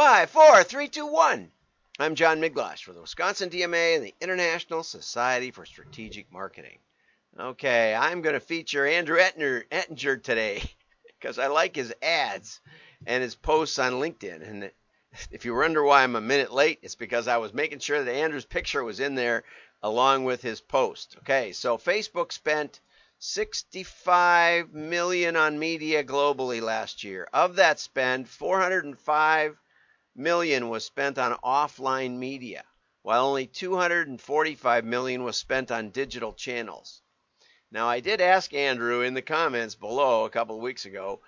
Five, four, three, two, one. I'm John Miglautsch for the Wisconsin DMA and the International Society for Strategic Marketing. Okay, I'm going to feature Andrew Ettinger, Ettinger today because I like his ads and his posts on LinkedIn. And if you wonder why I'm a minute late, it's because I was making sure that Andrew's picture was in there along with his post. Okay, so Facebook spent 65 million on media globally last year. Of that spend, 405 million was spent on offline media, while only 245 million was spent on digital channels. Now, I did ask Andrew in the comments below a couple of weeks ago,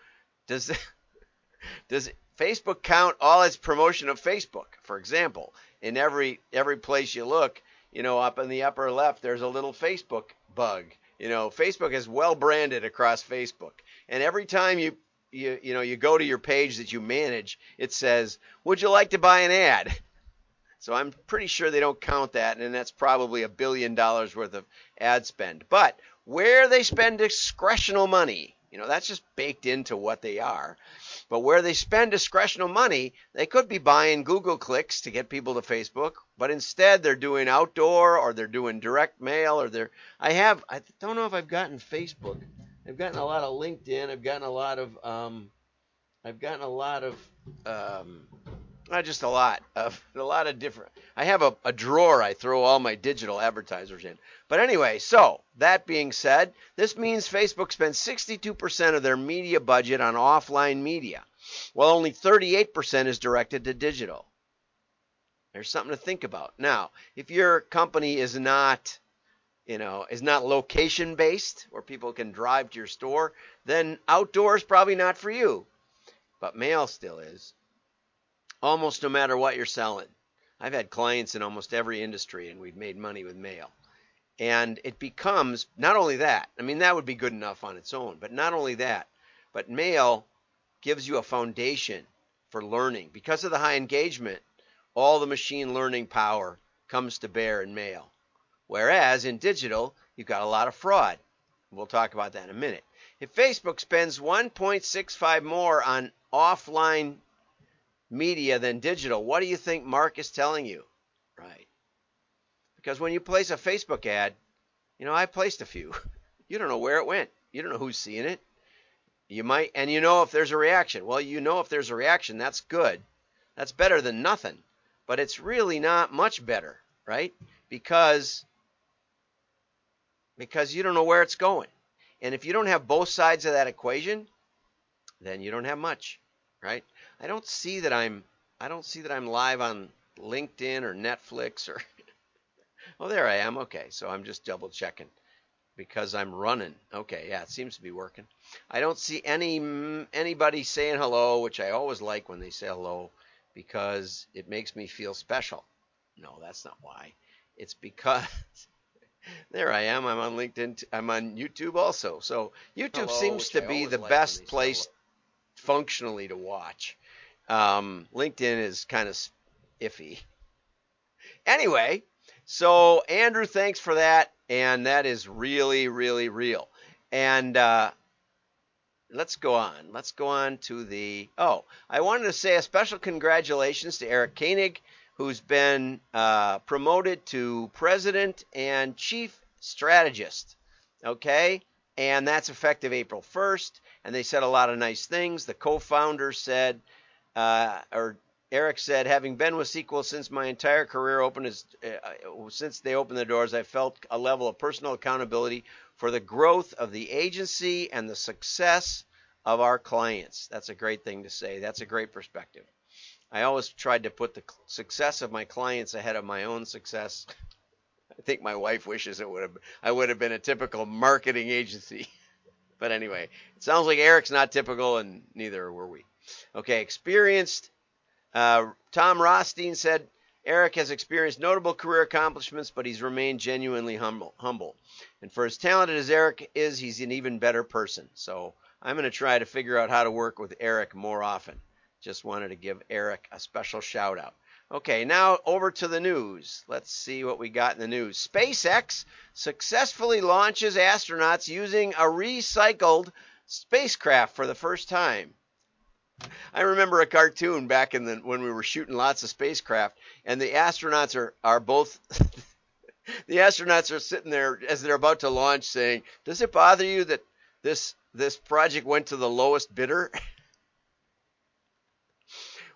does does Facebook count all its promotion of Facebook? For example, in every every place you look, you know, up in the upper left, there's a little Facebook bug. You know, Facebook is well branded across Facebook, and every time you you you know you go to your page that you manage, it says, "Would you like to buy an ad?" So I'm pretty sure they don't count that, and that's probably a billion dollars worth of ad spend. But where they spend discretional money, you know, that's just baked into what they are. But where they spend discretional money, they could be buying Google clicks to get people to Facebook, but instead they're doing outdoor or they're doing direct mail or they're I have I don't know if I've gotten Facebook. I've gotten a lot of LinkedIn. I've gotten a lot of um, I've gotten a lot of um, not just a lot of a lot of different. I have a, a drawer I throw all my digital advertisers in. But anyway, so that being said, this means Facebook spends 62% of their media budget on offline media, while only 38% is directed to digital. There's something to think about. Now, if your company is not you know, is not location based where people can drive to your store, then outdoor is probably not for you. But mail still is almost no matter what you're selling. I've had clients in almost every industry and we've made money with mail. And it becomes not only that, I mean, that would be good enough on its own, but not only that, but mail gives you a foundation for learning. Because of the high engagement, all the machine learning power comes to bear in mail. Whereas in digital, you've got a lot of fraud. We'll talk about that in a minute. If Facebook spends 1.65 more on offline media than digital. What do you think Mark is telling you? Right. Because when you place a Facebook ad, you know, I placed a few. You don't know where it went. You don't know who's seeing it. You might, and you know if there's a reaction. Well, you know if there's a reaction, that's good. That's better than nothing. But it's really not much better, right? Because because you don't know where it's going. And if you don't have both sides of that equation, then you don't have much, right? I don't see that I'm I don't see that I'm live on LinkedIn or Netflix or Oh, there I am. Okay. So I'm just double checking because I'm running. Okay, yeah, it seems to be working. I don't see any anybody saying hello, which I always like when they say hello because it makes me feel special. No, that's not why. It's because there I am. I'm on LinkedIn. I'm on YouTube also. So YouTube hello, seems to be the like best place functionally to watch. Um, LinkedIn is kind of iffy. Anyway, so Andrew, thanks for that, and that is really, really real. And uh, let's go on. Let's go on to the. Oh, I wanted to say a special congratulations to Eric Koenig, who's been uh, promoted to president and chief strategist. Okay, and that's effective April 1st. And they said a lot of nice things. The co-founder said uh, or Eric said, having been with SQL since my entire career opened uh, since they opened the doors, I felt a level of personal accountability for the growth of the agency and the success of our clients. That's a great thing to say. That's a great perspective. I always tried to put the success of my clients ahead of my own success. I think my wife wishes it would have I would have been a typical marketing agency. but anyway, it sounds like Eric's not typical and neither were we. Okay, experienced. Uh, Tom Rothstein said Eric has experienced notable career accomplishments, but he's remained genuinely humble. Humble, and for as talented as Eric is, he's an even better person. So I'm going to try to figure out how to work with Eric more often. Just wanted to give Eric a special shout out. Okay, now over to the news. Let's see what we got in the news. SpaceX successfully launches astronauts using a recycled spacecraft for the first time. I remember a cartoon back in the when we were shooting lots of spacecraft, and the astronauts are are both. the astronauts are sitting there as they're about to launch, saying, "Does it bother you that this this project went to the lowest bidder?"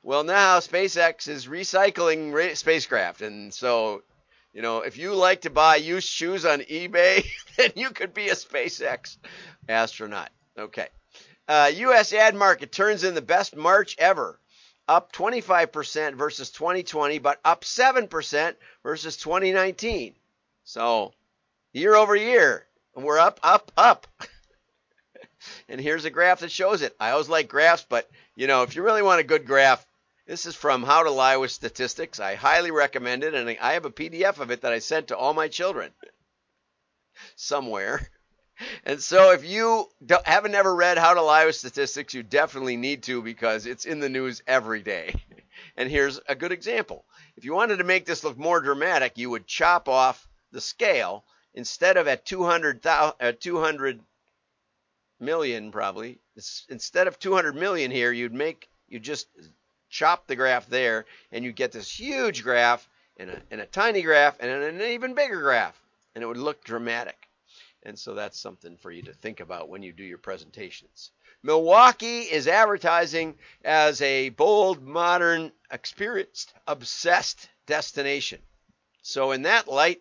well, now SpaceX is recycling spacecraft, and so you know, if you like to buy used shoes on eBay, then you could be a SpaceX astronaut. Okay. Uh, U.S. ad market turns in the best March ever, up 25% versus 2020, but up 7% versus 2019. So, year over year, we're up, up, up. and here's a graph that shows it. I always like graphs, but you know, if you really want a good graph, this is from How to Lie with Statistics. I highly recommend it, and I have a PDF of it that I sent to all my children somewhere. And so, if you haven't ever read How to Lie with Statistics, you definitely need to because it's in the news every day. And here's a good example. If you wanted to make this look more dramatic, you would chop off the scale instead of at 200, uh, 200 million, probably. Instead of 200 million here, you'd make you just chop the graph there, and you get this huge graph and a, and a tiny graph and an even bigger graph, and it would look dramatic. And so that's something for you to think about when you do your presentations. Milwaukee is advertising as a bold, modern, experienced, obsessed destination. So, in that light,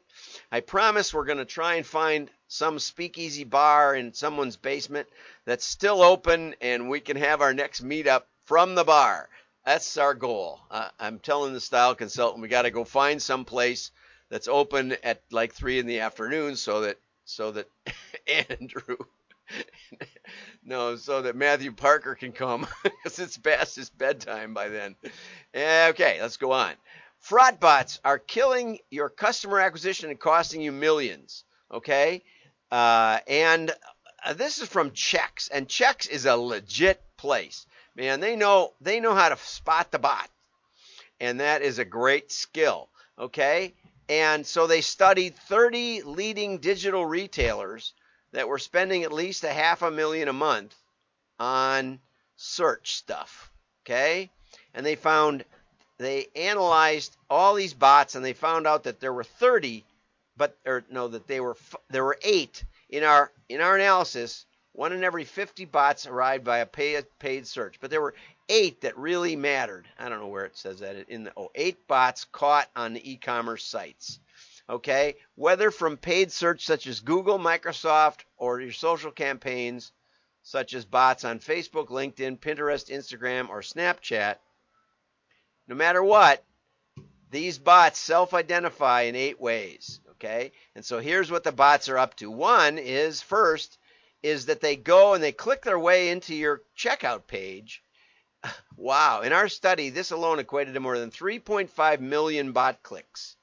I promise we're going to try and find some speakeasy bar in someone's basement that's still open and we can have our next meetup from the bar. That's our goal. Uh, I'm telling the style consultant we got to go find some place that's open at like three in the afternoon so that so that Andrew no so that Matthew Parker can come because it's past his bedtime by then. Okay, let's go on. Fraud bots are killing your customer acquisition and costing you millions. Okay, uh, and uh, this is from Checks, and Checks is a legit place man, they know they know how to spot the bot. And that is a great skill. Okay? And so they studied 30 leading digital retailers that were spending at least a half a million a month on search stuff. Okay? And they found they analyzed all these bots and they found out that there were 30 but or no that they were there were 8 in our in our analysis one in every 50 bots arrived by a paid, paid search, but there were eight that really mattered. I don't know where it says that in the oh, eight bots caught on the e-commerce sites. Okay, whether from paid search such as Google, Microsoft, or your social campaigns such as bots on Facebook, LinkedIn, Pinterest, Instagram, or Snapchat. No matter what, these bots self-identify in eight ways. Okay, and so here's what the bots are up to. One is first is that they go and they click their way into your checkout page. Wow, in our study, this alone equated to more than 3.5 million bot clicks.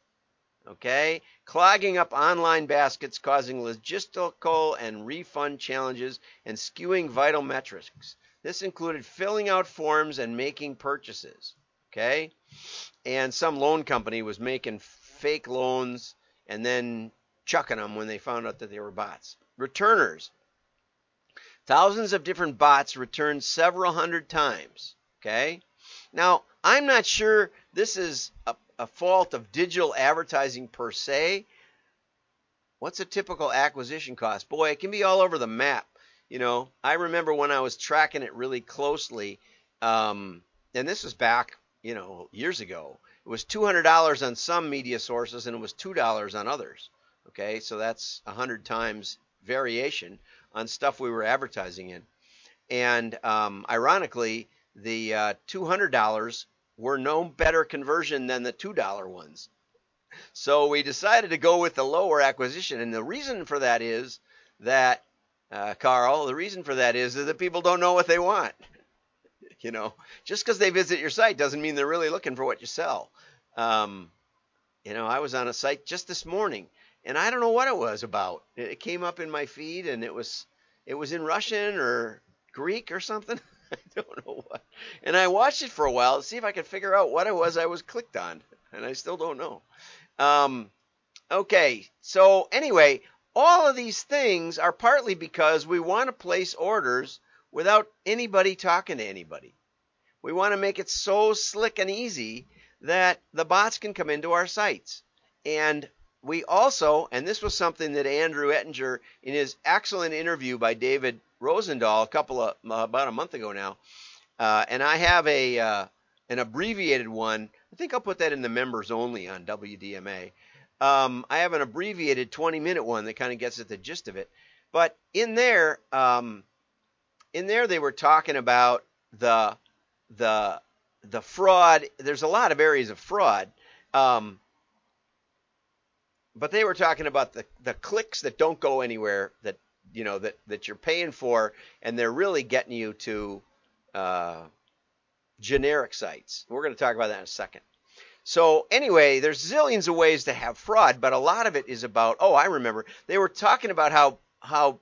Okay, clogging up online baskets, causing logistical and refund challenges, and skewing vital metrics. This included filling out forms and making purchases. Okay, and some loan company was making fake loans and then chucking them when they found out that they were bots. Returners Thousands of different bots returned several hundred times. Okay? Now, I'm not sure this is a, a fault of digital advertising per se. What's a typical acquisition cost? Boy, it can be all over the map. You know, I remember when I was tracking it really closely, um, and this was back, you know, years ago. It was $200 on some media sources and it was $2 on others. Okay, so that's 100 times variation on stuff we were advertising in. And um, ironically, the uh, $200 were no better conversion than the $2 ones. So we decided to go with the lower acquisition. And the reason for that is that, uh, Carl, the reason for that is, that people don't know what they want. you know, just because they visit your site doesn't mean they're really looking for what you sell. Um, you know, I was on a site just this morning and I don't know what it was about. It came up in my feed, and it was it was in Russian or Greek or something. I don't know what. And I watched it for a while to see if I could figure out what it was I was clicked on, and I still don't know. Um, okay, so anyway, all of these things are partly because we want to place orders without anybody talking to anybody. We want to make it so slick and easy that the bots can come into our sites. And we also, and this was something that Andrew Ettinger, in his excellent interview by David Rosendahl a couple of about a month ago now, uh, and I have a uh, an abbreviated one. I think I'll put that in the members only on WDMA. Um, I have an abbreviated 20 minute one that kind of gets at the gist of it. But in there, um, in there they were talking about the the the fraud. There's a lot of areas of fraud. Um, but they were talking about the, the clicks that don't go anywhere that you know that that you're paying for and they're really getting you to uh, generic sites. We're going to talk about that in a second. So anyway there's zillions of ways to have fraud but a lot of it is about oh i remember they were talking about how how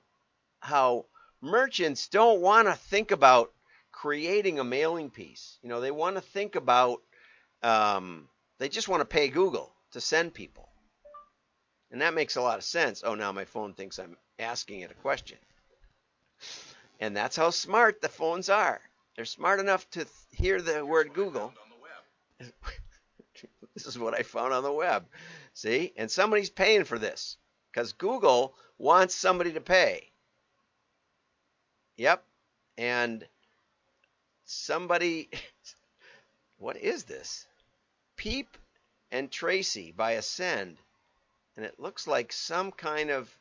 how merchants don't want to think about creating a mailing piece. You know they want to think about um, they just want to pay google to send people and that makes a lot of sense. Oh, now my phone thinks I'm asking it a question. And that's how smart the phones are. They're smart enough to hear the word Google. this is what I found on the web. See? And somebody's paying for this because Google wants somebody to pay. Yep. And somebody, what is this? Peep and Tracy by Ascend and it looks like some kind of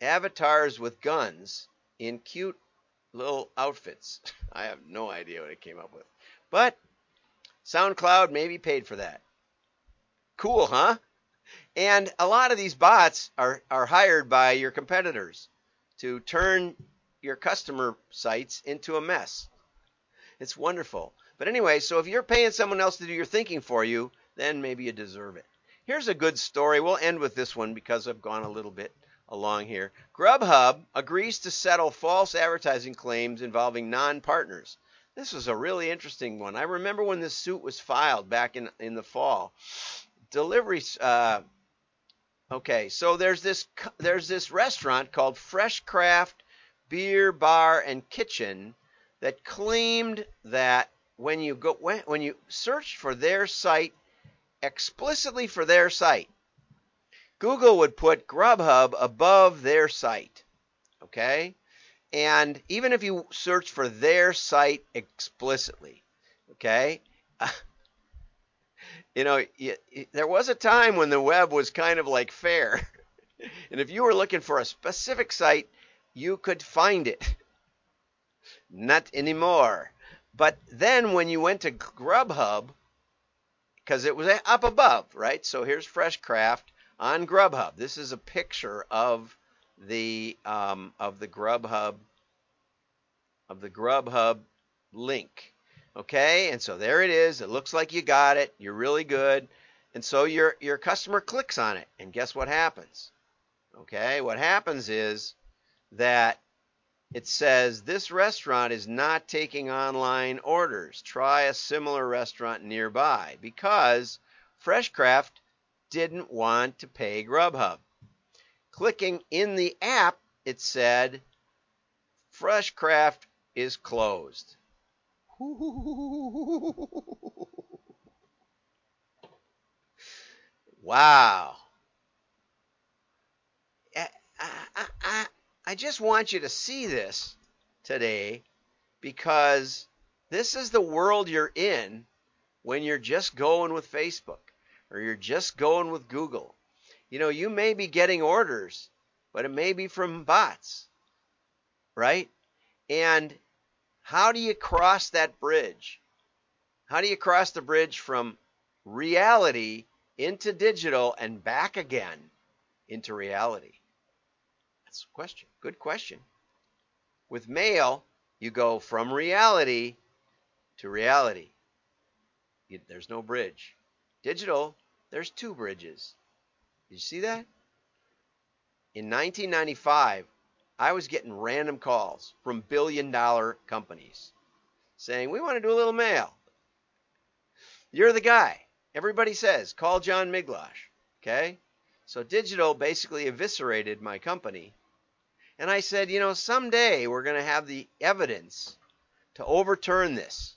avatars with guns in cute little outfits. I have no idea what it came up with. But SoundCloud maybe paid for that. Cool, huh? And a lot of these bots are, are hired by your competitors to turn your customer sites into a mess. It's wonderful. But anyway, so if you're paying someone else to do your thinking for you, then maybe you deserve it. Here's a good story. We'll end with this one because I've gone a little bit along here. Grubhub agrees to settle false advertising claims involving non partners. This was a really interesting one. I remember when this suit was filed back in, in the fall. Delivery. Uh, okay, so there's this there's this restaurant called Fresh Craft Beer Bar and Kitchen that claimed that when you go when, when you search for their site explicitly for their site. Google would put Grubhub above their site. Okay? And even if you search for their site explicitly, okay? you know, there was a time when the web was kind of like fair. and if you were looking for a specific site, you could find it. Not anymore. But then when you went to Grubhub, because it was up above, right? So here's Fresh Craft on Grubhub. This is a picture of the um, of the Grubhub of the Grubhub link. Okay, and so there it is. It looks like you got it. You're really good. And so your your customer clicks on it, and guess what happens? Okay, what happens is that it says this restaurant is not taking online orders. Try a similar restaurant nearby because Freshcraft didn't want to pay Grubhub. Clicking in the app, it said Freshcraft is closed. wow. Eh, I, I, I, just want you to see this today because this is the world you're in when you're just going with Facebook or you're just going with Google. You know, you may be getting orders, but it may be from bots, right? And how do you cross that bridge? How do you cross the bridge from reality into digital and back again into reality? That's a question. Good question. With mail, you go from reality to reality. You, there's no bridge. Digital, there's two bridges. Did you see that? In 1995, I was getting random calls from billion dollar companies saying, We want to do a little mail. You're the guy. Everybody says, Call John Miglautsch. Okay? So digital basically eviscerated my company and I said, you know, someday we're going to have the evidence to overturn this.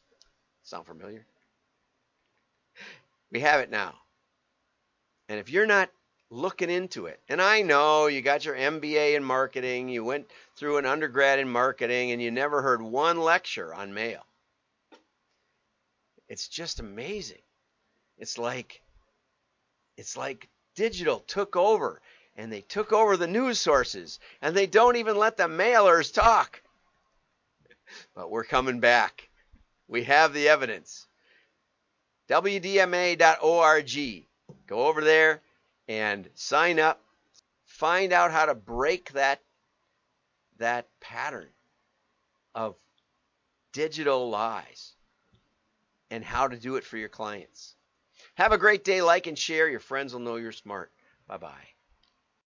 Sound familiar? We have it now. And if you're not looking into it, and I know you got your MBA in marketing, you went through an undergrad in marketing, and you never heard one lecture on mail. It's just amazing. It's like it's like digital took over and they took over the news sources and they don't even let the mailers talk. But we're coming back. We have the evidence. WDMA.org. Go over there and sign up. Find out how to break that, that pattern of digital lies and how to do it for your clients. Have a great day. Like and share. Your friends will know you're smart. Bye bye.